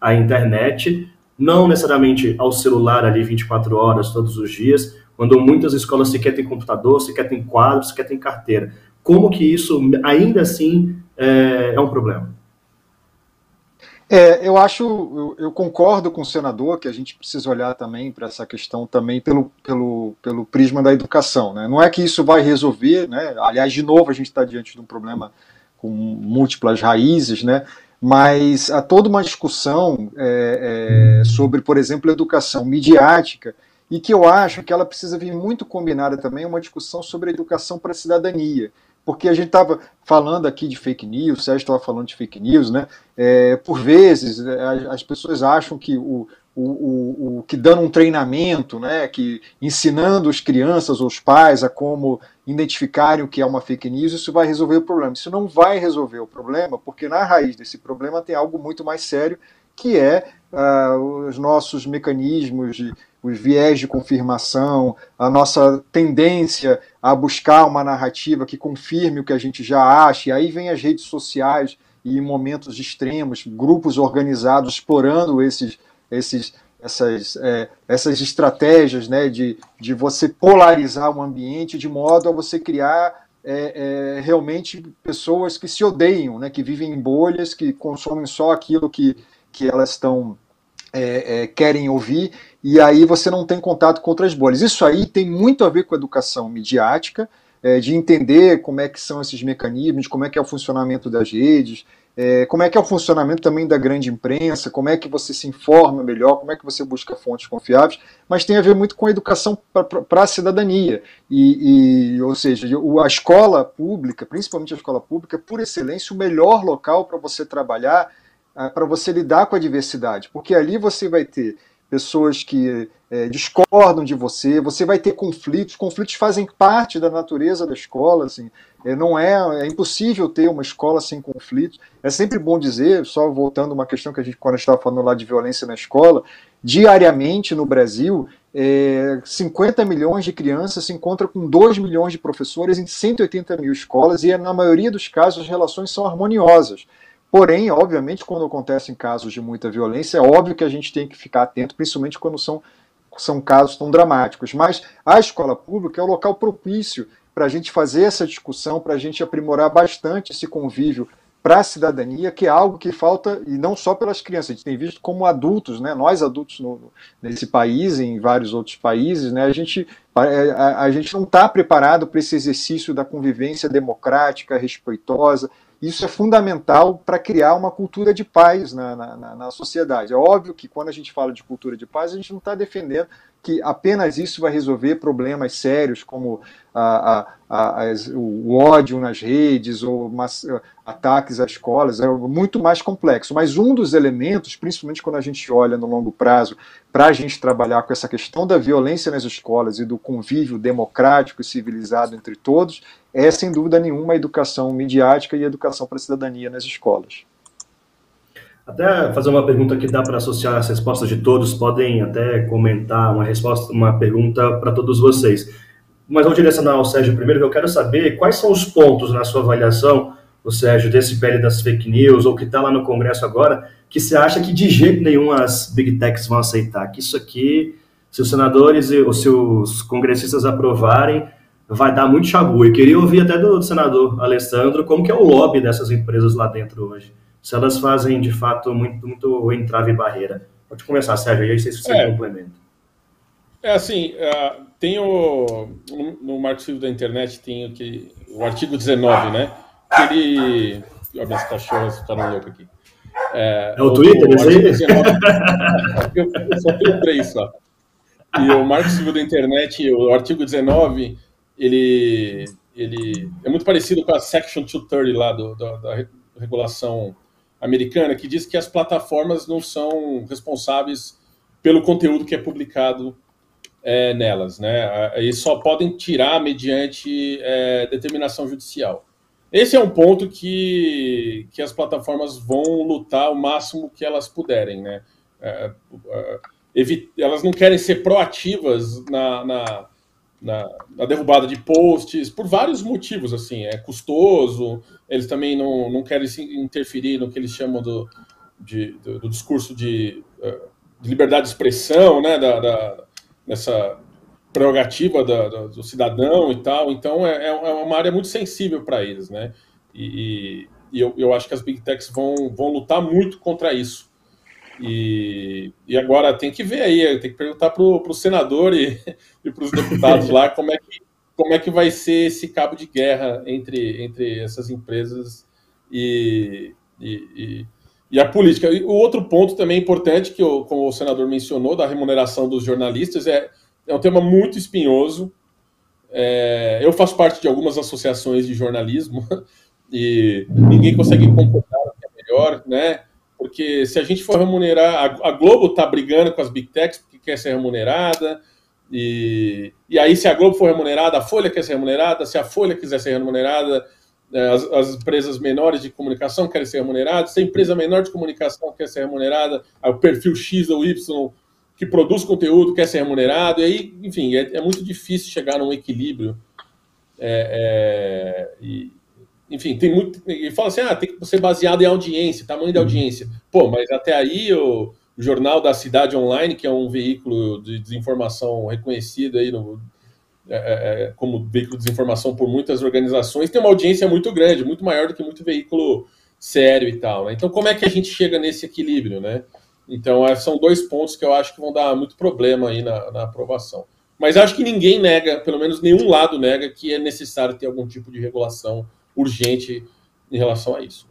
à internet, não necessariamente ao celular ali 24 horas todos os dias, quando muitas escolas sequer têm computador, sequer têm quadro, sequer têm carteira. Como que isso ainda assim é, é um problema? É, eu acho, eu, eu, concordo com o senador que a gente precisa olhar também para essa questão também pelo, pelo, pelo prisma da educação. Né? Não é que isso vai resolver, né? aliás, de novo, a gente está diante de um problema com múltiplas raízes, né? Mas há toda uma discussão é, é, sobre, por exemplo, educação midiática, e que eu acho que ela precisa vir muito combinada também uma discussão sobre educação para a cidadania porque a gente estava falando aqui de fake news, o Sérgio estava falando de fake news, né? É, por vezes é, as pessoas acham que o, o, o, o, que dando um treinamento, né, que ensinando as crianças ou os pais a como identificarem o que é uma fake news, isso vai resolver o problema. Isso não vai resolver o problema, porque na raiz desse problema tem algo muito mais sério, que é uh, os nossos mecanismos de os viés de confirmação, a nossa tendência a buscar uma narrativa que confirme o que a gente já acha, e aí vem as redes sociais e em momentos extremos, grupos organizados explorando esses, esses, essas, é, essas estratégias né, de, de você polarizar o ambiente de modo a você criar é, é, realmente pessoas que se odeiam, né, que vivem em bolhas, que consomem só aquilo que, que elas estão é, é, querem ouvir, e aí você não tem contato com outras bolhas. Isso aí tem muito a ver com a educação midiática, é, de entender como é que são esses mecanismos, como é que é o funcionamento das redes, é, como é que é o funcionamento também da grande imprensa, como é que você se informa melhor, como é que você busca fontes confiáveis, mas tem a ver muito com a educação para a cidadania. E, e, ou seja, a escola pública, principalmente a escola pública, por excelência, o melhor local para você trabalhar para você lidar com a diversidade, porque ali você vai ter pessoas que é, discordam de você, você vai ter conflitos, conflitos fazem parte da natureza da escola, assim, é, não é, é impossível ter uma escola sem conflitos. É sempre bom dizer, só voltando uma questão que a gente quando estava falando lá de violência na escola, diariamente no Brasil, é, 50 milhões de crianças se encontram com 2 milhões de professores em 180 mil escolas e na maioria dos casos as relações são harmoniosas. Porém, obviamente, quando acontecem casos de muita violência, é óbvio que a gente tem que ficar atento, principalmente quando são, são casos tão dramáticos. Mas a escola pública é o local propício para a gente fazer essa discussão, para a gente aprimorar bastante esse convívio para a cidadania, que é algo que falta, e não só pelas crianças, a gente tem visto como adultos, né, nós adultos no, nesse país em vários outros países, né, a, gente, a, a gente não está preparado para esse exercício da convivência democrática, respeitosa, isso é fundamental para criar uma cultura de paz na, na, na, sociedade. É óbvio que quando a gente fala de cultura de paz, a gente não está defendendo que apenas isso vai resolver problemas sérios como a, a, a, o ódio nas redes ou ataques a escolas, é muito mais complexo. Mas um dos elementos, principalmente quando a gente olha no longo prazo, para a gente trabalhar com essa questão da violência nas escolas e do convívio democrático e civilizado entre todos, é sem dúvida nenhuma a educação midiática e a educação para a cidadania nas escolas. Até fazer uma pergunta que dá para associar as respostas de todos, podem até comentar uma resposta, uma pergunta para todos vocês. Mas vou direcionar ao Sérgio primeiro, que eu quero saber quais são os pontos na sua avaliação, o Sérgio, desse PL das fake news, ou que está lá no Congresso agora, que você acha que de jeito nenhum as big techs vão aceitar, que isso aqui, se os senadores ou se os congressistas aprovarem, vai dar muito chabu. E queria ouvir até do senador Alessandro como que é o lobby dessas empresas lá dentro hoje se elas fazem de fato muito, muito entrave e barreira. Pode começar, Sérgio, e aí vocês se é. complementam. É assim, uh, tem o. No Marco Civil da Internet tem o, que, o artigo 19, né? Que ele. Olha, minhas cachorras ficaram loucas aqui. É, é o, o Twitter, o, o 19, eu, eu só tenho três só. E o Marco Civil da Internet, o artigo 19, ele, ele é muito parecido com a Section 230 lá do, do da regulação americana que diz que as plataformas não são responsáveis pelo conteúdo que é publicado é, nelas, né? E só podem tirar mediante é, determinação judicial. Esse é um ponto que, que as plataformas vão lutar o máximo que elas puderem, né? É, é elas não querem ser proativas na, na, na, na, derrubada de posts por vários motivos, assim, é custoso, eles também não, não querem se interferir no que eles chamam do, de do, do, discurso de, uh, de, liberdade de expressão, né, da, da nessa prerrogativa da, da, do cidadão e tal. Então, é, é uma área muito sensível para eles, né? E, e eu, eu, acho que as big techs vão, vão lutar muito contra isso. E, e agora tem que ver aí, tem que perguntar para o senador e, e para os deputados lá como é, que, como é que vai ser esse cabo de guerra entre, entre essas empresas e, e, e a política. E o outro ponto também importante, que eu, como o senador mencionou, da remuneração dos jornalistas, é, é um tema muito espinhoso. É, eu faço parte de algumas associações de jornalismo e ninguém consegue concordar o que é melhor, né? Porque se a gente for remunerar, a, Globo está brigando com as big techs porque quer ser remunerada, e, e aí se a Globo for remunerada, a Folha quer ser remunerada, se a Folha quiser ser remunerada, é, as, as, empresas menores de comunicação querem ser remuneradas, se a empresa menor de comunicação quer ser remunerada, o perfil X ou Y que produz conteúdo quer ser remunerado, e aí, enfim, é, é muito difícil chegar num equilíbrio. É, é, e, enfim, tem muito. E fala assim: ah, tem que ser baseado em audiência, tamanho da audiência. Pô, mas até aí o, o Jornal da Cidade Online, que é um veículo de desinformação reconhecido aí no, é, é, é, como veículo de desinformação por muitas organizações, tem uma audiência muito grande, muito maior do que muito veículo sério e tal. Né? Então, como é que a gente chega nesse equilíbrio, né? Então, é, são dois pontos que eu acho que vão dar muito problema aí na, na aprovação. Mas acho que ninguém nega, pelo menos nenhum lado nega, que é necessário ter algum tipo de regulação urgente em relação a isso.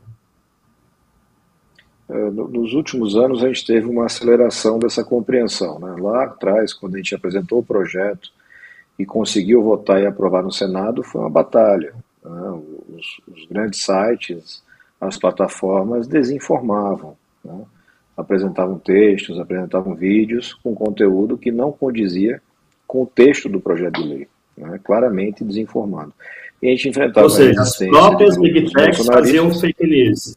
É, nos últimos anos, a gente teve uma aceleração dessa compreensão. Né? Lá atrás, quando a gente apresentou o projeto e conseguiu votar e aprovar no Senado, foi uma batalha. Né? Os, os, grandes sites, as plataformas desinformavam, né? apresentavam textos, apresentavam vídeos com conteúdo que não condizia com o texto do projeto de lei, né? claramente desinformado. E a gente enfrentava Ou seja, as próprias Big Techs faziam fake news.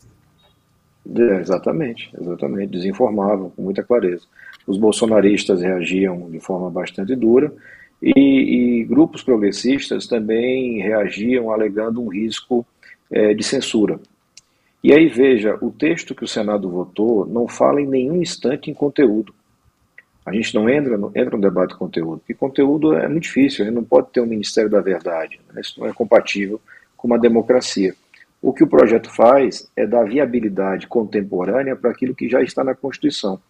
É, exatamente, exatamente, desinformavam com muita clareza. Os bolsonaristas reagiam de forma bastante dura e, e grupos progressistas também reagiam alegando um risco é, de censura. E aí veja, o texto que o Senado votou não fala em nenhum instante em conteúdo. A gente não entra no, entra no debate de conteúdo, porque conteúdo é muito difícil, a gente não pode ter um Ministério da Verdade, né? isso não é compatível com uma democracia. O que o projeto faz é dar viabilidade contemporânea para aquilo que já está na Constituição.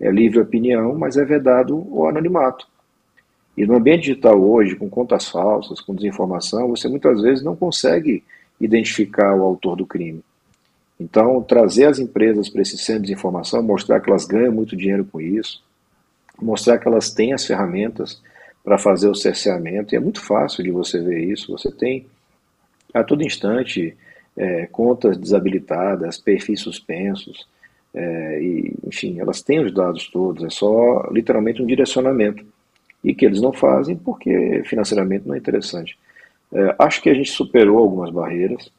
É livre opinião, mas é vedado o anonimato. E no ambiente digital hoje, com contas falsas, com desinformação, você muitas vezes não consegue identificar o autor do crime. Então, trazer as empresas para esse centro de informação, mostrar que elas ganham muito dinheiro com isso, mostrar que elas têm as ferramentas para fazer o cerceamento, e é muito fácil de você ver isso. Você tem a todo instante é, contas desabilitadas, perfis suspensos, é, e, enfim, elas têm os dados todos, é só literalmente um direcionamento. E que eles não fazem porque financeiramente não é interessante. É, acho que a gente superou algumas barreiras.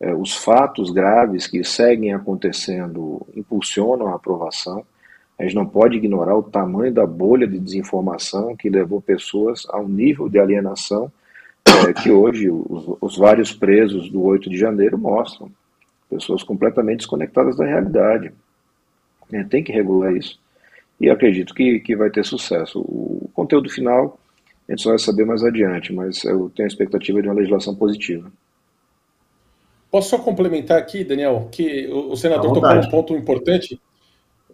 É, os fatos graves que seguem acontecendo impulsionam a aprovação. A gente não pode ignorar o tamanho da bolha de desinformação que levou pessoas a um nível de alienação é, que hoje os, os, vários presos do 8 de janeiro mostram. Pessoas completamente desconectadas da realidade. É, tem que regular isso. E acredito que, que vai ter sucesso. O conteúdo final a gente só vai saber mais adiante, mas eu tenho a expectativa de uma legislação positiva. Posso só complementar aqui, Daniel, que o, o senador tocou um ponto importante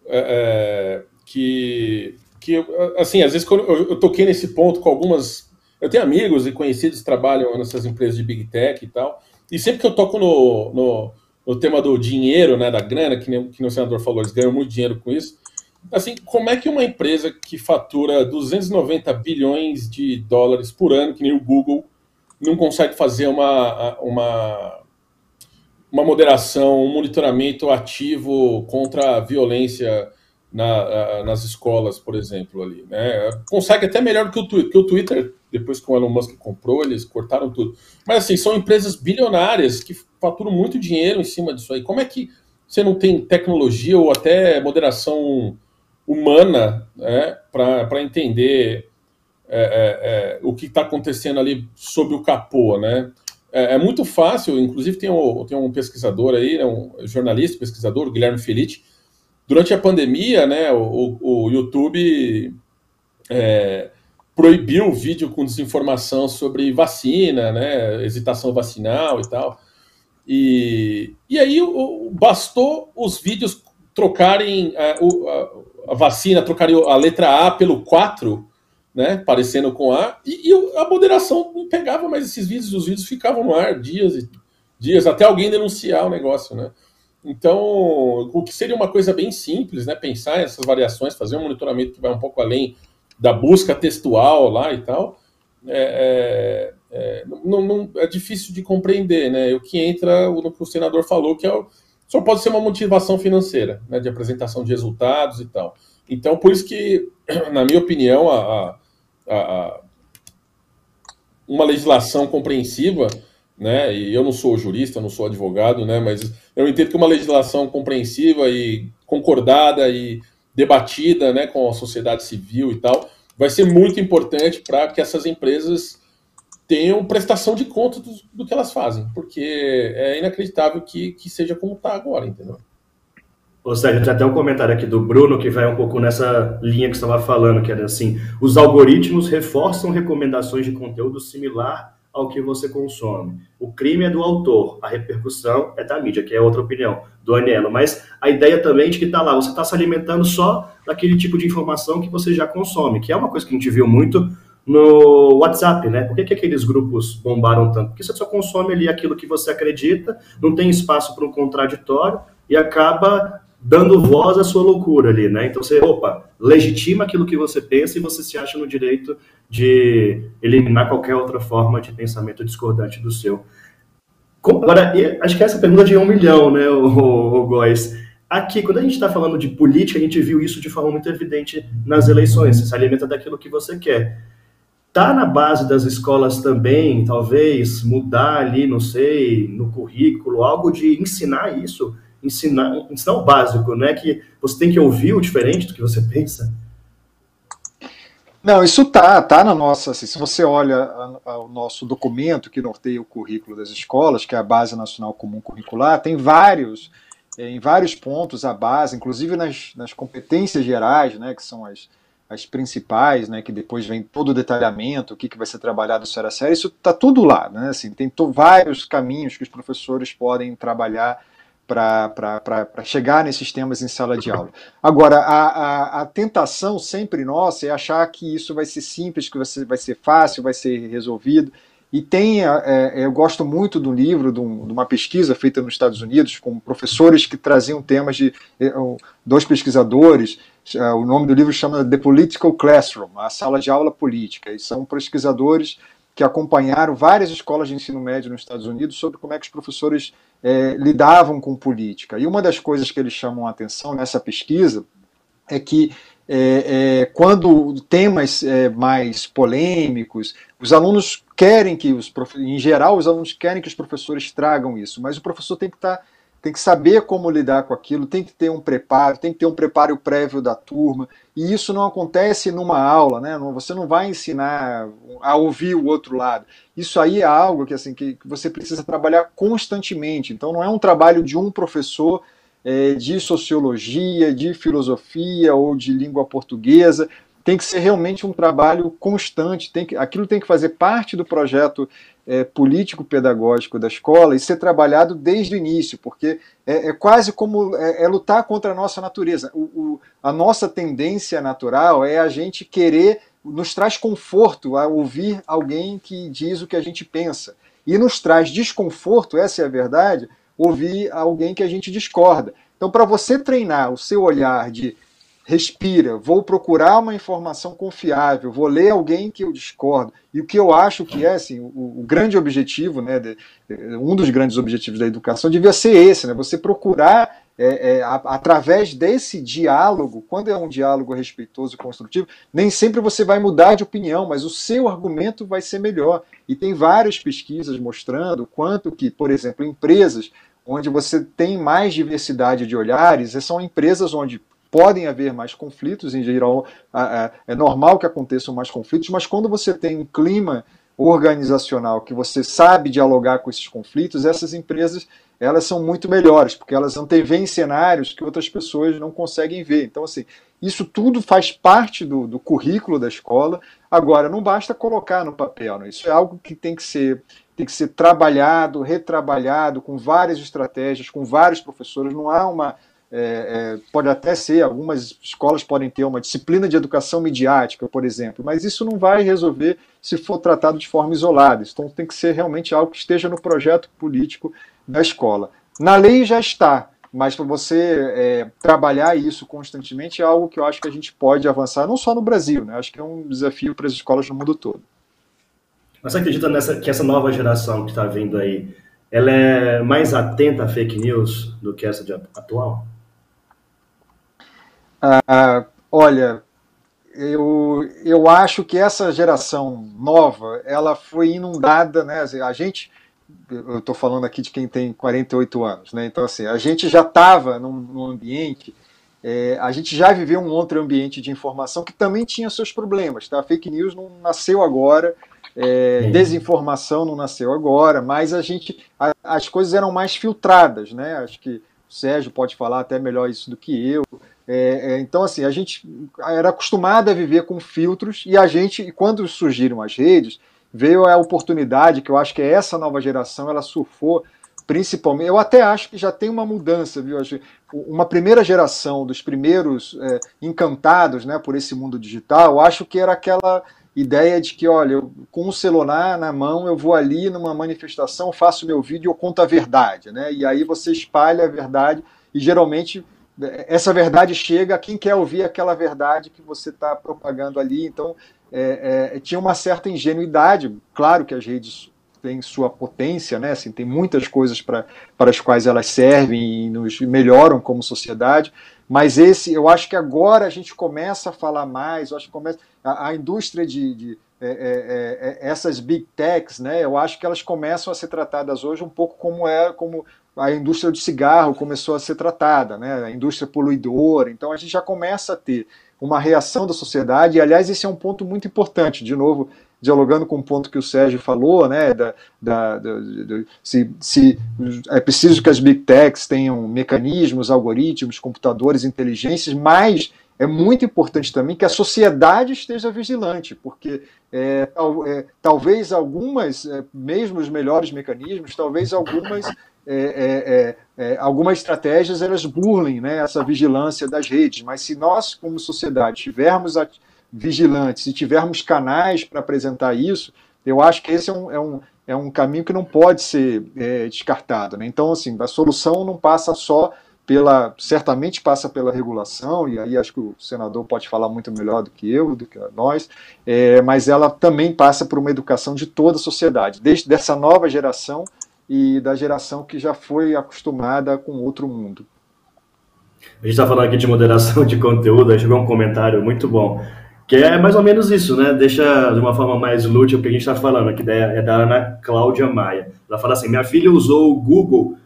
é, é, que, que, assim, às vezes quando eu, eu, toquei nesse ponto com algumas. Eu tenho amigos e conhecidos que trabalham nessas empresas de Big Tech e tal, e sempre que eu toco no, no, no tema do dinheiro, né, da grana, que, nem, que nem o senador falou, eles ganham muito dinheiro com isso. Assim, como é que uma empresa que fatura 290 bilhões de dólares por ano, que nem o Google, não consegue fazer uma, uma uma moderação, um monitoramento ativo contra a violência na, nas escolas, por exemplo, ali. Né? Consegue até melhor que o Twitter, porque o Twitter, depois que o Elon Musk comprou, eles cortaram tudo. Mas assim, são empresas bilionárias que faturam muito dinheiro em cima disso aí. Como é que você não tem tecnologia ou até moderação humana né, para entender é, é, é, o que está acontecendo ali sob o capô, né? É, é, muito fácil, inclusive tem um, tem um pesquisador aí, né, um jornalista, pesquisador, Guilherme Felice, durante a pandemia, né, o, o YouTube é, proibiu o vídeo com desinformação sobre vacina, né, hesitação vacinal e tal. E, e aí o, bastou os vídeos trocarem a, a, a, vacina, trocarem a letra A pelo 4, né, parecendo com A, e, e, a moderação não pegava mais esses vídeos, os vídeos ficavam no ar dias e dias, até alguém denunciar o negócio, né. Então, o que seria uma coisa bem simples, né, pensar essas variações, fazer um monitoramento que vai um pouco além da busca textual lá e tal, é, é, é não, não, é difícil de compreender, né? O que entra no que o senador falou, que é o, só pode ser uma motivação financeira, né, de apresentação de resultados e tal. Então, por isso que, na minha opinião, a, a, a uma legislação compreensiva, né, e eu não sou jurista, não sou advogado, né, mas eu entendo que uma legislação compreensiva e concordada e debatida né, com a sociedade civil e tal, vai ser muito importante para que essas empresas tenham prestação de conta do, do, que elas fazem, porque é inacreditável que, que seja como está agora, entendeu? Ou seja, tem até um comentário aqui do Bruno que vai um pouco nessa linha que você estava falando, que era assim: os algoritmos reforçam recomendações de conteúdo similar ao que você consome. O crime é do autor, a repercussão é da mídia, que é outra opinião do Anelo. Mas a ideia também de que está lá, você está se alimentando só daquele tipo de informação que você já consome, que é uma coisa que a gente viu muito no WhatsApp, né? Por que, que aqueles grupos bombaram tanto? Porque você só consome ali aquilo que você acredita, não tem espaço para um contraditório e acaba dando voz à sua loucura ali, né? Então você, opa, legitima aquilo que você pensa e você se acha no direito de eliminar qualquer outra forma de pensamento discordante do seu. Agora, acho que essa pergunta de um milhão, né, o, o, o Góes? Aqui, quando a gente está falando de política, a gente viu isso de forma muito evidente nas eleições. Você se alimenta daquilo que você quer. Tá na base das escolas também, talvez, mudar ali, não sei, no currículo, algo de ensinar isso ensinar, ensinar o básico, né? Que você tem que ouvir o diferente do que você pensa. Não, isso tá, tá na nossa. Assim, se você olha o nosso documento que norteia o currículo das escolas, que é a Base Nacional Comum Curricular, tem vários, é, em vários pontos a base, inclusive nas, nas competências gerais, né, que são as, as principais, né, que depois vem todo o detalhamento, o que, que vai ser trabalhado série a série, isso está tudo lá, né, assim, tem vários caminhos que os professores podem trabalhar para chegar nesses temas em sala de aula. Agora, a, a, a, tentação sempre nossa é achar que isso vai ser simples, que vai ser, vai ser fácil, vai ser resolvido. E tem, é, é eu gosto muito do livro, de, um, de, uma pesquisa feita nos Estados Unidos, com professores que traziam temas de é, dois pesquisadores. É, o nome do livro chama The Political Classroom, a sala de aula política. E são pesquisadores que acompanharam várias escolas de ensino médio nos Estados Unidos sobre como é que os professores é, lidavam com política. E uma das coisas que eles chamam a atenção nessa pesquisa é que é, é, quando temas é, mais polêmicos, os alunos querem que os em geral os alunos querem que os professores tragam isso, mas o professor tem que estar tá tem que saber como lidar com aquilo, tem que ter um preparo, tem que ter um preparo prévio da turma, e isso não acontece numa aula, né? Você não vai ensinar a ouvir o outro lado. Isso aí é algo que, assim, que você precisa trabalhar constantemente. Então não é um trabalho de um professor é, de sociologia, de filosofia ou de língua portuguesa tem que ser realmente um trabalho constante, tem que, aquilo tem que fazer parte do projeto é, político-pedagógico da escola e ser trabalhado desde o início, porque é, é quase como é, é, lutar contra a nossa natureza. O, o, a nossa tendência natural é a gente querer, nos traz conforto a ouvir alguém que diz o que a gente pensa. E nos traz desconforto, essa é a verdade, ouvir alguém que a gente discorda. Então, para você treinar o seu olhar de respira, vou procurar uma informação confiável, vou ler alguém que eu discordo. E o que eu acho que é assim, o, o grande objetivo, né, de, um dos grandes objetivos da educação devia ser esse, né, você procurar é, é, a, através desse diálogo, quando é um diálogo respeitoso e construtivo, nem sempre você vai mudar de opinião, mas o seu argumento vai ser melhor. E tem várias pesquisas mostrando quanto que, por exemplo, empresas onde você tem mais diversidade de olhares, são empresas onde podem haver mais conflitos, em geral é normal que aconteçam mais conflitos, mas quando você tem um clima organizacional, que você sabe dialogar com esses conflitos, essas empresas elas são muito melhores, porque elas antevêm cenários que outras pessoas não conseguem ver. Então, assim, isso tudo faz parte do, do currículo da escola. Agora, não basta colocar no papel, né? isso é algo que tem que ser tem que ser trabalhado, retrabalhado, com várias estratégias, com vários professores. Não há uma. É, é, pode até ser, algumas escolas podem ter uma disciplina de educação midiática, por exemplo, mas isso não vai resolver se for tratado de forma isolada. Então tem que ser realmente algo que esteja no projeto político da escola. Na lei já está, mas para você é, trabalhar isso constantemente é algo que eu acho que a gente pode avançar, não só no Brasil, né? acho que é um desafio para as escolas no mundo todo. Você acredita nessa, que essa nova geração que está vindo aí, ela é mais atenta a fake news do que essa atual? Ah, olha, eu, eu acho que essa geração nova, ela foi inundada, né? A gente, eu estou falando aqui de quem tem 48 anos, né? Então, assim, a gente já estava num, num, ambiente, é, a gente já viveu um outro ambiente de informação que também tinha seus problemas, tá? A fake news não nasceu agora, é, desinformação não nasceu agora, mas a gente, a, as coisas eram mais filtradas, né? Acho que o Sérgio pode falar até melhor isso do que eu. É, é, então, assim, a gente era acostumado a viver com filtros e a gente, quando surgiram as redes, veio a oportunidade que eu acho que é essa nova geração, ela surfou principalmente. Eu até acho que já tem uma mudança, viu? Uma primeira geração dos primeiros é, encantados né, por esse mundo digital, acho que era aquela ideia de que, olha, eu, com o celular na mão, eu vou ali numa manifestação, faço meu vídeo eu conto a verdade, né? E aí você espalha a verdade e geralmente essa verdade chega a quem quer ouvir aquela verdade que você está propagando ali. Então, é, é, tinha uma certa ingenuidade. Claro que as redes têm sua potência, né? Assim, tem muitas coisas para as quais elas servem e nos melhoram como sociedade, mas esse, eu acho que agora a gente começa a falar mais, eu acho que começa a, a indústria de, de é, é, é, é essas big techs, né? Eu acho que elas começam a ser tratadas hoje um pouco como é, como a indústria de cigarro começou a ser tratada, né? A indústria poluidora. Então a gente já começa a ter uma reação da sociedade. E aliás, esse é um ponto muito importante. De novo, dialogando com o ponto que o Sérgio falou, né, da, da, da, da, se, se é preciso que as big techs tenham mecanismos, algoritmos, computadores, inteligências, mas é muito importante também que a sociedade esteja vigilante, porque é, é, talvez algumas, é, mesmo os melhores mecanismos, talvez algumas é, é, é, algumas estratégias elas burlem né, essa vigilância das redes, mas se nós, como sociedade, estivermos vigilantes e tivermos canais para apresentar isso, eu acho que esse é um, é um, é um caminho que não pode ser é, descartado. Né? Então, assim, a solução não passa só pela, certamente passa pela regulação, e aí acho que o senador pode falar muito melhor do que eu, do que nós, é, mas ela também passa por uma educação de toda a sociedade, desde dessa nova geração e da geração que já foi acostumada com outro mundo. A gente está falando aqui de moderação de conteúdo, aí chegou um comentário muito bom. Que é mais ou menos isso, né? Deixa de uma forma mais lúdica o que a gente está falando, que é da Ana Cláudia Maia. Ela fala assim: minha filha usou o Google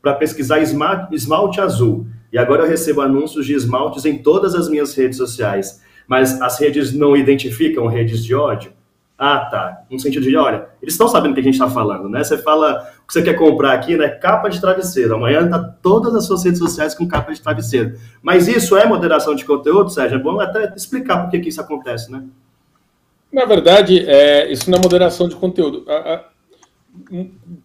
para pesquisar esmalte azul. E agora eu recebo anúncios de esmaltes em todas as minhas redes sociais. Mas as redes não identificam redes de ódio? Ah, tá. No sentido de, olha, eles estão sabendo o que a gente está falando, né? Você fala o que você quer comprar aqui, né? Capa de travesseiro. Amanhã tá todas as suas redes sociais com capa de travesseiro. Mas isso é moderação de conteúdo, Sérgio? É bom até explicar por que, isso acontece, né? Na verdade, é, isso não é moderação de conteúdo. A, a,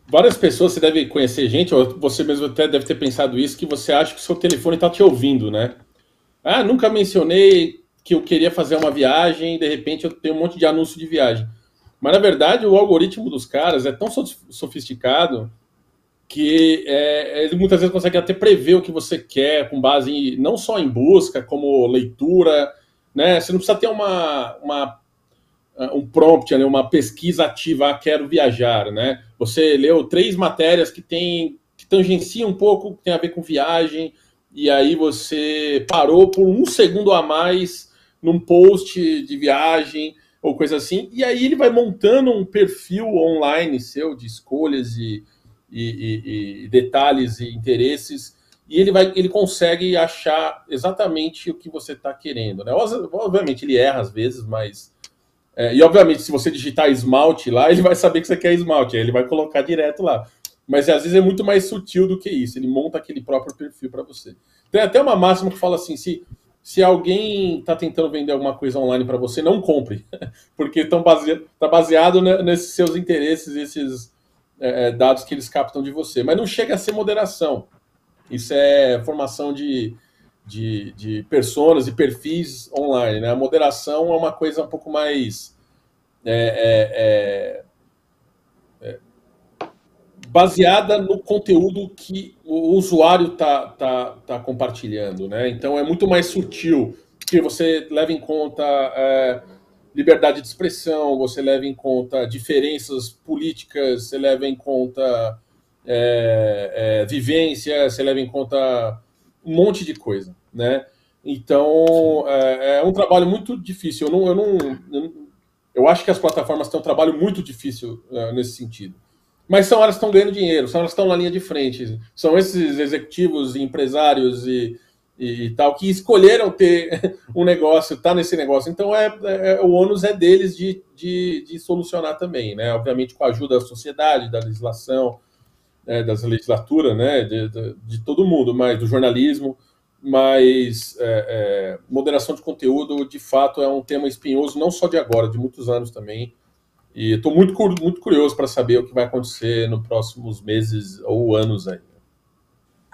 várias pessoas, você deve conhecer gente, ou você mesmo até deve ter pensado isso, que você acha que o seu telefone está te ouvindo, né? Ah, nunca mencionei que eu queria fazer uma viagem de repente eu tenho um monte de anúncio de viagem. Mas na verdade o algoritmo dos caras é tão sofisticado que é, ele muitas vezes consegue até prever o que você quer com base em, não só em busca, como leitura, né? Você não precisa ter uma, uma um prompt, né? uma pesquisa ativa, ah, quero viajar, né? Você leu três matérias que tem que tangenciam um pouco, que tem a ver com viagem, e aí você parou por um segundo a mais num post de viagem ou coisa assim, e aí ele vai montando um perfil online seu de escolhas e, e, e, e detalhes e interesses, e ele vai, ele consegue achar exatamente o que você está querendo, né? Obviamente ele erra às vezes, mas É, e obviamente, se você digitar esmalte lá, ele vai saber que você quer esmalte, aí ele vai colocar direto lá. Mas às vezes é muito mais sutil do que isso. Ele monta aquele próprio perfil para você. Tem até uma máxima que fala assim: se, se alguém está tentando vender alguma coisa online para você, não compre, porque está baseado, baseado nesses seus interesses, esses é, é, dados que eles captam de você. Mas não chega a ser moderação. Isso é formação de, de, de personas e perfis online. Né? A moderação é uma coisa um pouco mais. É, é, é baseada no conteúdo que o usuário está tá, tá compartilhando. Né? Então é muito mais sutil, porque você leva em conta é, liberdade de expressão, você leva em conta diferenças políticas, você leva em conta é, é, vivência, você leva em conta um monte de coisa. Né? Então é, é um trabalho muito difícil. Eu, não, eu, não, eu acho que as plataformas têm um trabalho muito difícil é, nesse sentido mas são elas que estão ganhando dinheiro, são elas que estão na linha de frente. São esses executivos empresários e, e, e tal que escolheram ter um negócio, tá nesse negócio. Então é, é, o ônus é deles de, de, de, solucionar também, né? Obviamente com a ajuda da sociedade, da legislação, é, das legislaturas, né? De, de, de, todo mundo, mas do jornalismo. Mas é, é, moderação de conteúdo, de fato, é um tema espinhoso, não só de agora, de muitos anos também. E estou muito, muito curioso para saber o que vai acontecer nos próximos meses ou anos aí.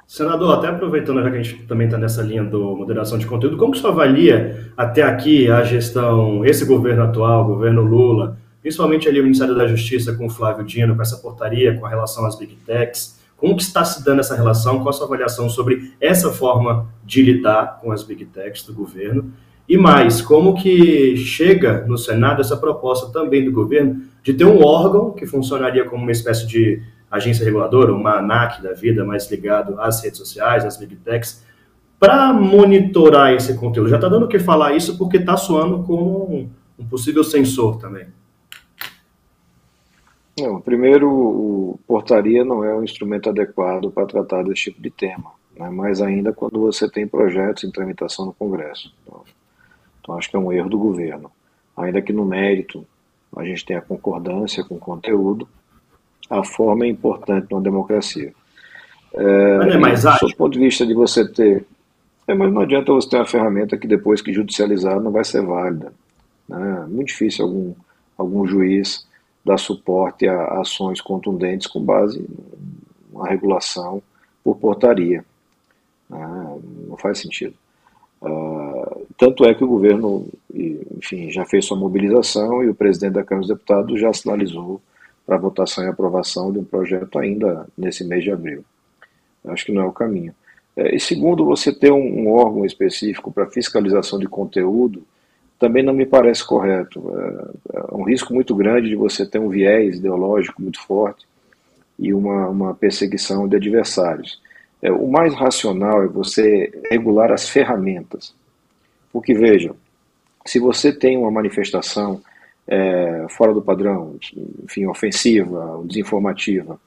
Senador, até aproveitando já que a gente também está nessa linha do moderação de conteúdo, como que você avalia até aqui a gestão, esse governo atual, governo Lula, principalmente ali o Ministério da Justiça com o Flávio Dino, com essa portaria com a relação às Big Techs, como que está se dando essa relação, qual a sua avaliação sobre essa forma de lidar com as Big Techs do governo e mais, como que chega no Senado essa proposta também do governo de ter um órgão que funcionaria como uma espécie de agência reguladora, uma ANAC da vida, mais ligado às redes sociais, às big techs, para monitorar esse conteúdo. Já está dando o que falar isso porque está soando como um, possível sensor também. Não, primeiro, o portaria não é um instrumento adequado para tratar desse tipo de tema, né? mais ainda quando você tem projetos em tramitação no Congresso. Então, então, acho que é um erro do governo. Ainda que no mérito a gente tenha concordância com o conteúdo, a forma é importante numa democracia. É, mas é mais ágil? Do ponto de vista de você ter. É, mas não adianta você ter uma ferramenta que depois que judicializar não vai ser válida. Né? É muito difícil algum, algum juiz dar suporte a ações contundentes com base na regulação por portaria. Né? Não faz sentido. Uh, tanto é que o governo, enfim, já fez sua mobilização e o presidente da Câmara dos Deputados já sinalizou para votação e aprovação de um projeto ainda nesse mês de abril. Acho que não é o caminho. É, e segundo, você ter um, órgão específico para fiscalização de conteúdo também não me parece correto. É, é um risco muito grande de você ter um viés ideológico muito forte e uma, uma perseguição de adversários. É, o mais racional é você regular as ferramentas. Porque, veja, se você tem uma manifestação é, fora do padrão, enfim, ofensiva, desinformativa,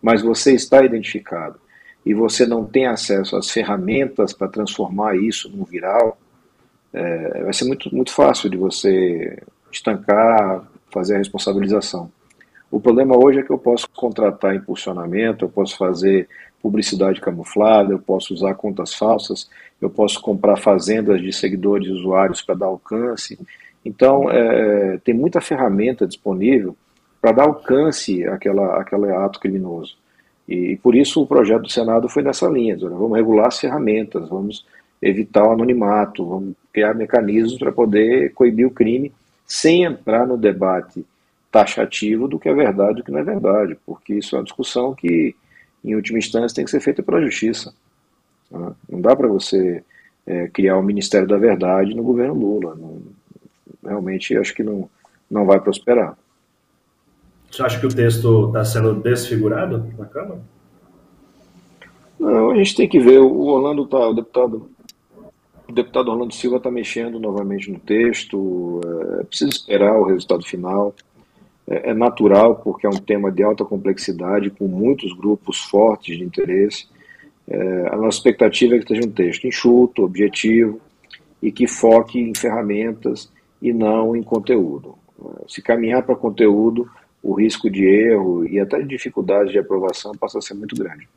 mas você está identificado e você não tem acesso às ferramentas para transformar isso num viral, é, vai ser muito, muito fácil de você estancar, fazer a responsabilização. O problema hoje é que eu posso contratar impulsionamento, eu posso fazer publicidade camuflada, eu posso usar contas falsas, eu posso comprar fazendas de seguidores e usuários para dar alcance. Então, é, tem muita ferramenta disponível para dar alcance àquela, àquele ato criminoso. E, e, por isso o projeto do Senado foi nessa linha: vamos regular as ferramentas, vamos evitar o anonimato, vamos criar mecanismos para poder coibir o crime sem entrar no debate taxativo do que é verdade e do que não é verdade, porque isso é uma discussão que em última instância, tem que ser feita pela justiça. Tá? Não dá para você é, criar o Ministério da Verdade no governo Lula. Não, realmente, acho que não, não vai prosperar. Você acha que o texto está sendo desfigurado na Câmara? Não, a gente tem que ver. O Orlando tá, o deputado, o deputado Orlando Silva está mexendo novamente no texto. É, precisa esperar o resultado final é, é natural, porque é um tema de alta complexidade, com muitos grupos fortes de interesse. É, a nossa expectativa é que seja um texto enxuto, objetivo e que foque em ferramentas e não em conteúdo. se caminhar para conteúdo, o risco de erro e até de dificuldade de aprovação passa a ser muito grande.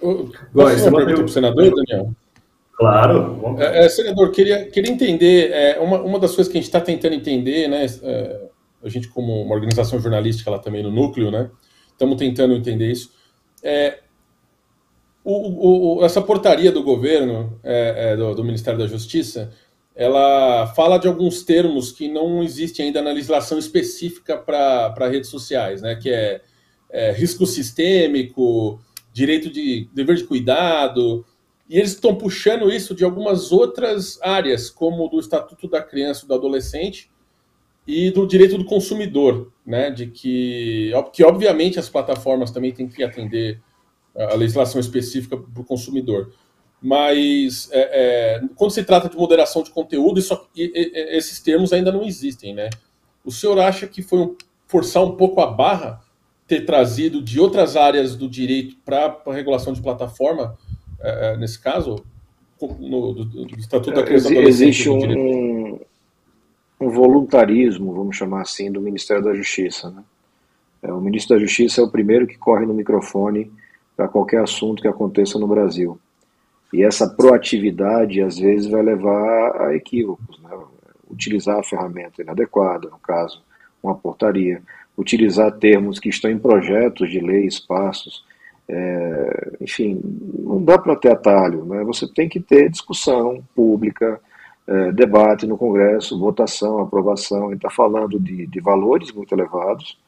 Posso fazer uma pergunta para o senador, Daniel? Claro. É, é, senador, queria, queria entender, é, uma, uma das coisas que a gente está tentando entender, né, é, a gente como uma organização jornalística lá também no núcleo, né, estamos tentando entender isso, é, o, o, essa portaria do governo, é, é, do, do, Ministério da Justiça, ela fala de alguns termos que não existem ainda na legislação específica para redes sociais, né? Que é, é, risco sistêmico, direito de dever de cuidado, e eles estão puxando isso de algumas outras áreas, como do Estatuto da Criança e do Adolescente e do direito do consumidor, né? De que, que obviamente as plataformas também têm que atender a legislação específica para o consumidor. Mas é, é, quando se trata de moderação de conteúdo, isso, esses termos ainda não existem, né? O senhor acha que foi um, forçar um pouco a barra ter trazido de outras áreas do direito para a regulação de plataforma, é, é, nesse caso, no, do, do Estatuto da Criança Existe um, um voluntarismo, vamos chamar assim, do Ministério da Justiça. Né? É, o Ministro da Justiça é o primeiro que corre no microfone para qualquer assunto que aconteça no Brasil. E essa proatividade, às vezes, vai levar a equívocos. Né? Utilizar a ferramenta inadequada, no caso, uma portaria, utilizar termos que estão em projetos de lei, espaços, é, enfim, não dá para ter atalho. Né? Você tem que ter discussão pública, é, debate no Congresso, votação, aprovação. A gente está falando de, de valores muito elevados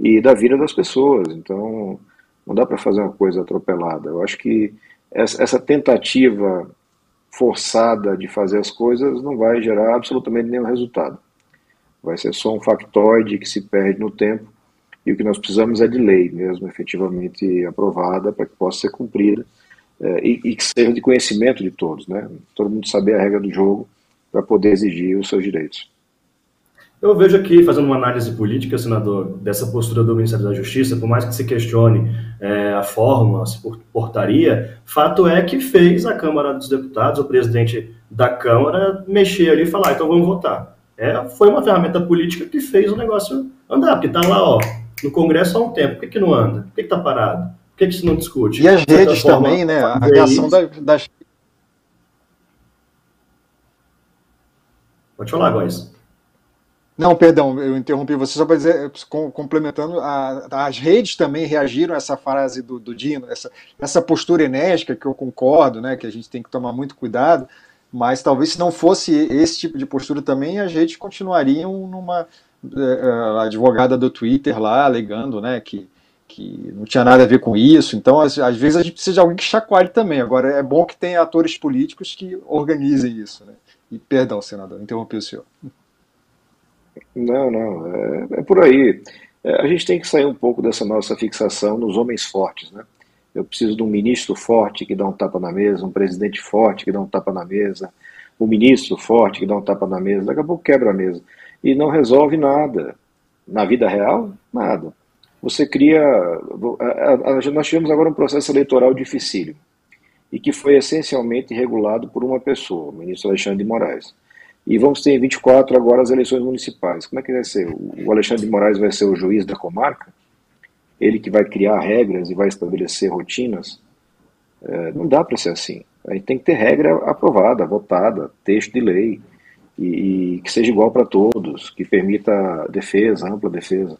e da vida das pessoas. Então, não dá para fazer uma coisa atropelada. Eu acho que essa tentativa forçada de fazer as coisas não vai gerar absolutamente nenhum resultado. Vai ser só um factoide que se perde no tempo e o que nós precisamos é de lei mesmo, efetivamente aprovada, para que possa ser cumprida é, e, e, que seja de conhecimento de todos, né? Todo mundo saber a regra do jogo para poder exigir os seus direitos. Eu vejo aqui, fazendo uma análise política, senador, dessa postura do Ministério da Justiça, por mais que se questione é, a forma, se portaria, fato é que fez a Câmara dos Deputados, o presidente da Câmara, mexer ali e falar, ah, então vamos votar. É, foi uma ferramenta política que fez o negócio andar, porque está lá, ó, no Congresso há um tempo, por que, que não anda? Por que está parado? Por que, que se não discute? E as redes forma, também, né? A reação das... Pode falar, Góis. Não, perdão, eu interrompi você só para dizer, complementando, a, as redes também reagiram a essa frase do, do Dino, essa, essa postura enérgica que eu concordo, né, que a gente tem que tomar muito cuidado, mas talvez se não fosse esse tipo de postura também, as redes continuariam numa é, a advogada do Twitter lá alegando, né, que, que não tinha nada a ver com isso. Então, às, às vezes a gente precisa de alguém que chacoalhe também. Agora, é bom que tenha atores políticos que organizem isso, né. E perdão, senador, interrompi o senhor. Não, não, é, é por aí. É, a gente tem que sair um pouco dessa nossa fixação nos homens fortes, né? Eu preciso de um ministro forte que dá um tapa na mesa, um presidente forte que dá um tapa na mesa, um ministro forte que dá um tapa na mesa, daqui a pouco quebra a mesa. E não resolve nada. Na vida real, nada. Você cria. Nós tivemos agora um processo eleitoral dificílimo e que foi essencialmente regulado por uma pessoa, o ministro Alexandre de Moraes. E vamos ter em 24 agora as eleições municipais. Como é que vai ser? O Alexandre de Moraes vai ser o juiz da comarca? Ele que vai criar regras e vai estabelecer rotinas? É, não dá para ser assim. A gente tem que ter regra aprovada, votada, texto de lei, e, e que seja igual para todos, que permita defesa, ampla defesa.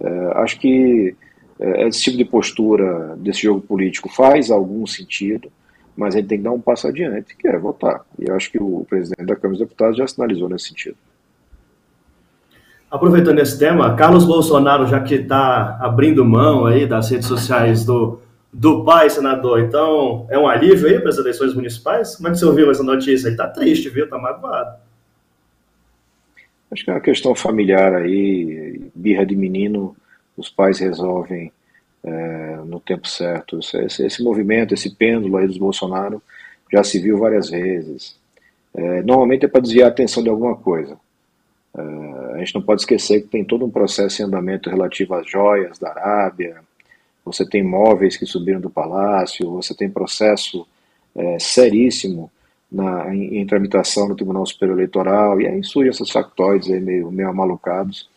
É, acho que é, esse tipo de postura desse jogo político faz algum sentido, mas ele tem que dar um passo adiante, que é votar. E eu acho que o presidente da Câmara dos Deputados já sinalizou nesse sentido. Aproveitando esse tema, Carlos Bolsonaro, já que está abrindo mão aí das redes sociais do, do pai, senador, então é um alívio aí para as eleições municipais? Como é que você ouviu essa notícia? Ele está triste, viu? Está magoado. Acho que é uma questão familiar aí, birra de menino, os pais resolvem é, no tempo certo. Esse, esse, movimento, esse pêndulo aí dos Bolsonaro já se viu várias vezes. É, normalmente é para desviar a atenção de alguma coisa. É, a gente não pode esquecer que tem todo um processo em andamento relativo às joias da Arábia, você tem móveis que subiram do palácio, você tem processo é, seríssimo na, em, em, tramitação no Tribunal Superior Eleitoral, e aí surgem esses factoides aí meio, meio amalucados,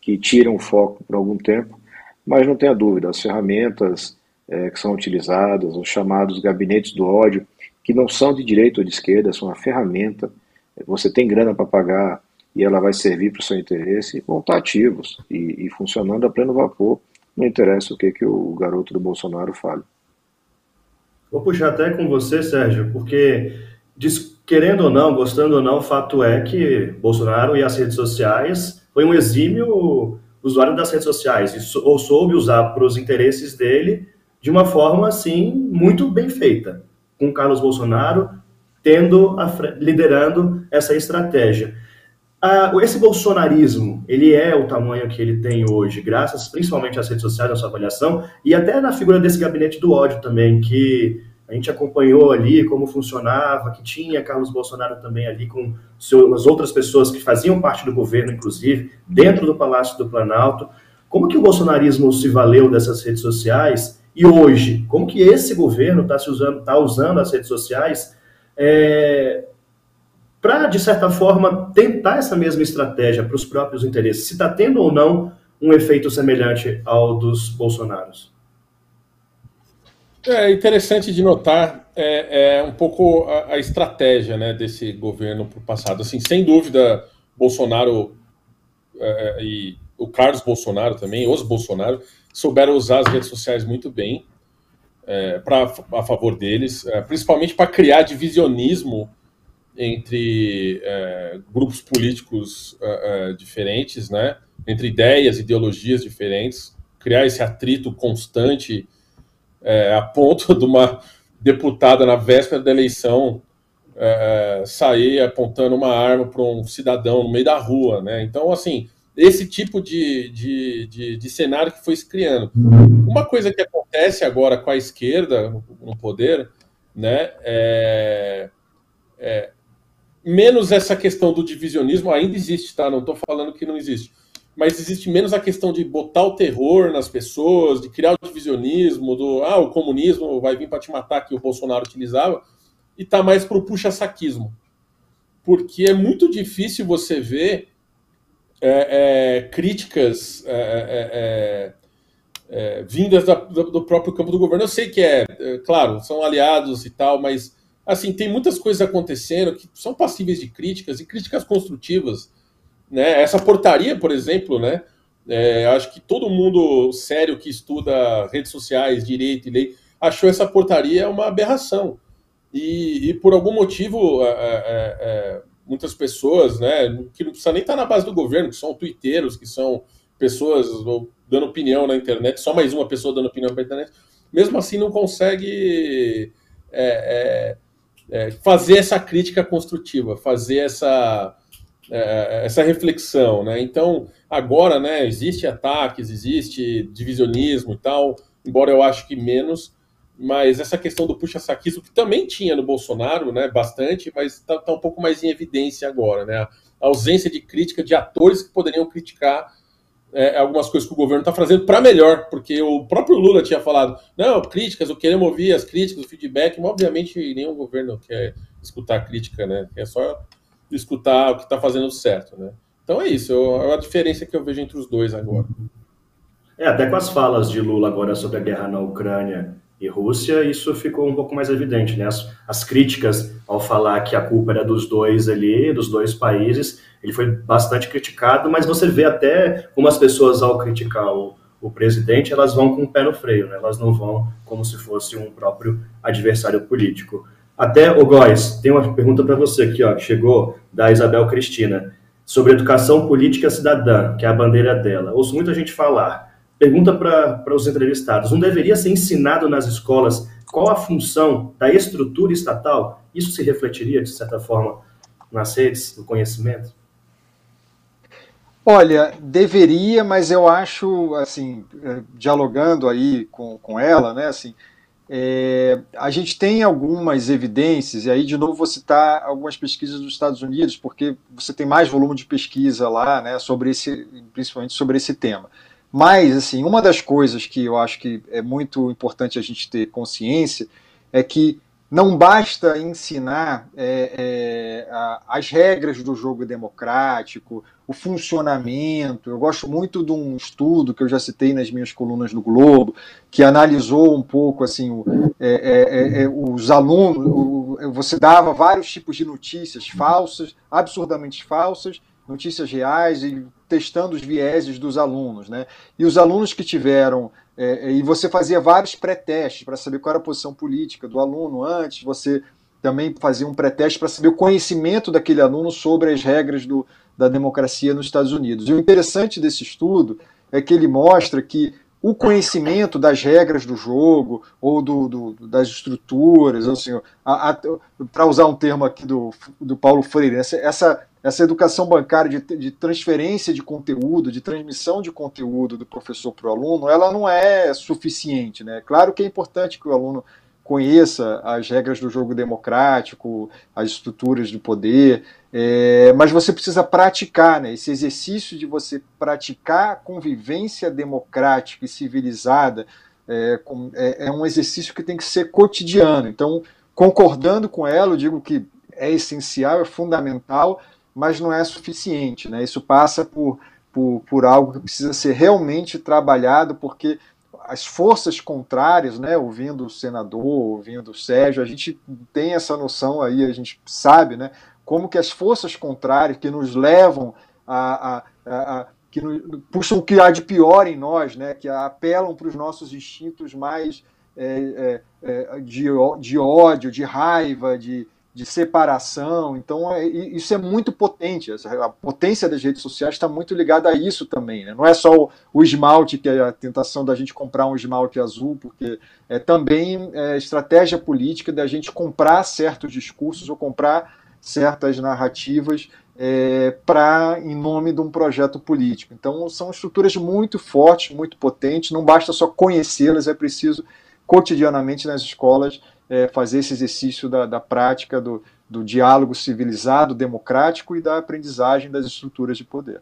que tiram o foco por algum tempo, mas não tenha dúvida, as ferramentas é, que são utilizadas, os chamados gabinetes do ódio, que não são de direita ou de esquerda, são uma ferramenta, você tem grana para pagar e ela vai servir para o seu interesse, vão estar ativos e, e, funcionando a pleno vapor, não interessa o que, que o garoto do Bolsonaro fale. Vou puxar até com você, Sérgio, porque querendo ou não, gostando ou não, o fato é que Bolsonaro e as redes sociais foi um exímio usuário das redes sociais, ou soube usar para os interesses dele de uma forma, assim, muito bem feita, com Carlos Bolsonaro tendo, liderando essa estratégia. Ah, esse bolsonarismo, ele é o tamanho que ele tem hoje, graças principalmente às redes sociais, na sua avaliação, e até na figura desse gabinete do ódio também, que a gente acompanhou ali como funcionava, que tinha Carlos Bolsonaro também ali com as outras pessoas que faziam parte do governo, inclusive, dentro do Palácio do Planalto. Como que o bolsonarismo se valeu dessas redes sociais e hoje, como que esse governo está usando, tá usando as redes sociais é, para, de certa forma, tentar essa mesma estratégia para os próprios interesses? Se está tendo ou não um efeito semelhante ao dos Bolsonaros? É interessante de notar é, é um pouco a, a, estratégia né, desse governo para o passado. Assim, sem dúvida, Bolsonaro é, e o Carlos Bolsonaro também, os Bolsonaro, souberam usar as redes sociais muito bem é, pra, a favor deles, é, principalmente para criar divisionismo entre é, grupos políticos é, diferentes, né, entre ideias, ideologias diferentes, criar esse atrito constante é, a ponto de uma deputada na véspera da eleição é, sair apontando uma arma para um cidadão no meio da rua, né? Então, assim, esse tipo de, de, de, de, cenário que foi se criando. Uma coisa que acontece agora com a esquerda no poder, né, é, é, menos essa questão do divisionismo ainda existe, tá? Não estou falando que não existe mas existe menos a questão de botar o terror nas pessoas, de criar o divisionismo, do ah, o comunismo vai vir para te matar, que o Bolsonaro utilizava, e tá mais para o puxa-saquismo. Porque é muito difícil você ver é, é, críticas é, é, é, é vindas da, do próprio campo do governo. Eu sei que é, claro, são aliados e tal, mas assim tem muitas coisas acontecendo que são passíveis de críticas e críticas construtivas né? Essa portaria, por exemplo, né? É, acho que todo mundo sério que estuda redes sociais, direito e lei, achou essa portaria uma aberração. E, e por algum motivo, é, é, é muitas pessoas, né, que não precisa nem estar na base do governo, que são twitteiros, que são pessoas dando opinião na internet, só mais uma pessoa dando opinião na internet, mesmo assim não consegue é, é, fazer essa crítica construtiva, fazer essa é, essa reflexão, né? Então, agora, né, existe ataques, existe divisionismo e tal, embora eu acho que menos, mas essa questão do puxa-saquismo, que também tinha no Bolsonaro, né, bastante, mas está tá um pouco mais em evidência agora, né? A ausência de crítica de atores que poderiam criticar é, algumas coisas que o governo está fazendo para melhor, porque o próprio Lula tinha falado, não, críticas, eu queremos ouvir as críticas, o feedback, mas obviamente nenhum governo quer escutar crítica, né? É só escutar o que está fazendo certo, né? Então é isso, é a diferença que eu vejo entre os dois agora. É, até com as falas de Lula agora sobre a guerra na Ucrânia e Rússia, isso ficou um pouco mais evidente, né? As, as críticas ao falar que a culpa era dos dois ali, dos dois países, ele foi bastante criticado, mas você vê até como as pessoas, ao criticar o, o presidente, elas vão com o pé no freio, né? Elas não vão como se fosse um próprio adversário político. Até, o Góis, tem uma pergunta para você aqui, ó, que chegou da Isabel Cristina, sobre educação política cidadã, que é a bandeira dela. Ouço muita gente falar. Pergunta para os entrevistados: não deveria ser ensinado nas escolas qual a função da estrutura estatal? Isso se refletiria, de certa forma, nas redes do conhecimento? Olha, deveria, mas eu acho, assim, eh, dialogando aí com, com ela, né, assim, é, a gente tem algumas evidências, e aí de novo vou citar algumas pesquisas dos Estados Unidos, porque você tem mais volume de pesquisa lá, né, sobre esse, principalmente sobre esse tema. Mas, assim, uma das coisas que eu acho que é muito importante a gente ter consciência é que não basta ensinar é, é, a, as regras do jogo democrático, o funcionamento. Eu gosto muito de um estudo que eu já citei nas minhas colunas do Globo, que analisou um pouco assim o, é, é, é, é os alunos. O, você dava vários tipos de notícias falsas, absurdamente falsas, notícias reais e testando os vieses dos alunos, né? E os alunos que tiveram é, e você fazia vários pré-testes para saber qual era a posição política do aluno antes, você também fazia um pré-teste para saber o conhecimento daquele aluno sobre as regras do, da democracia nos Estados Unidos. E o interessante desse estudo é que ele mostra que o conhecimento das regras do jogo ou do, do das estruturas, assim, para usar um termo aqui do, do Paulo Freire, essa, essa essa educação bancária de, de, transferência de conteúdo, de transmissão de conteúdo do professor para o aluno, ela não é suficiente. Né? Claro que é importante que o aluno conheça as regras do jogo democrático, as estruturas de poder, é, mas você precisa praticar, né? Esse exercício de você praticar convivência democrática e civilizada é, é, é um exercício que tem que ser cotidiano. Então, concordando com ela, eu digo que é essencial, é fundamental, mas não é suficiente. Né? Isso passa por, por, por algo que precisa ser realmente trabalhado, porque as forças contrárias, né, ouvindo o senador, ouvindo o Sérgio, a gente tem essa noção aí, a gente sabe, né, como que as forças contrárias que nos levam a, a, a, a que nos, puxam o que há de pior em nós, né, que apelam para os nossos instintos mais é, é, é de, de ódio, de raiva, de, de separação. Então, é, isso é muito potente. A potência das redes sociais está muito ligada a isso também. Né? Não é só o, o, esmalte, que é a tentação da gente comprar um esmalte azul, porque é também é, estratégia política da gente comprar certos discursos ou comprar certas narrativas é, para em nome de um projeto político. Então, são estruturas muito fortes, muito potentes. Não basta só conhecê-las, é preciso cotidianamente nas escolas é, fazer esse exercício da, da prática do, do diálogo civilizado, democrático e da aprendizagem das estruturas de poder.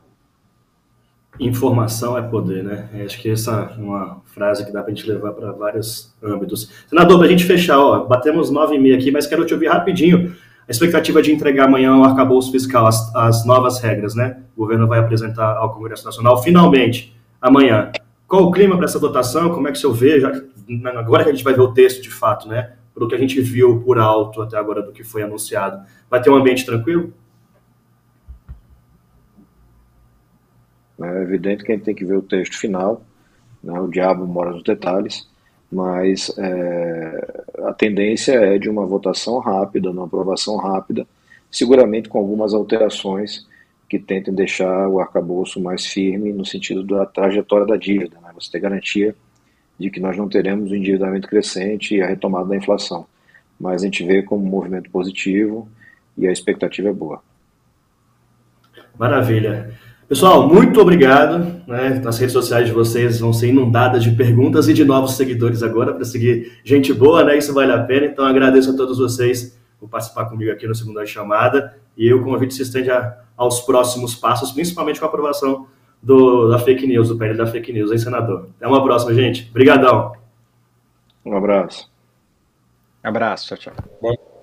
Informação é poder, né? Acho que essa é uma frase que dá para a gente levar para vários âmbitos. Senador, para a gente fechar, ó, batemos nove e meia aqui, mas quero te ouvir rapidinho. A expectativa de entregar amanhã o arcabouço fiscal, as, as novas regras, né? O governo vai apresentar ao Congresso Nacional, finalmente, amanhã. Qual o clima para essa votação? Como é que o senhor vê? Já, agora que a gente vai ver o texto de fato, né? Pelo que a gente viu por alto até agora do que foi anunciado, vai ter um ambiente tranquilo? É evidente que a gente tem que ver o texto final, né? o diabo mora nos detalhes, mas é, a tendência é de uma votação rápida, uma aprovação rápida, seguramente com algumas alterações que tentem deixar o arcabouço mais firme no sentido da trajetória da dívida. Né? Você ter garantia de que nós não teremos o endividamento crescente e a retomada da inflação. Mas a gente vê como um movimento positivo e a expectativa é boa. Maravilha. Pessoal, muito obrigado. Né? As redes sociais de vocês vão ser inundadas de perguntas e de novos seguidores agora para seguir gente boa, né? Isso vale a pena. Então agradeço a todos vocês por participar comigo aqui no Segunda Chamada. E o convite se estende a, aos próximos passos, principalmente com a aprovação do, da fake news, do PL da fake news, hein, senador? Até uma próxima, gente. Obrigadão. Um abraço. Abraço, tchau, tchau.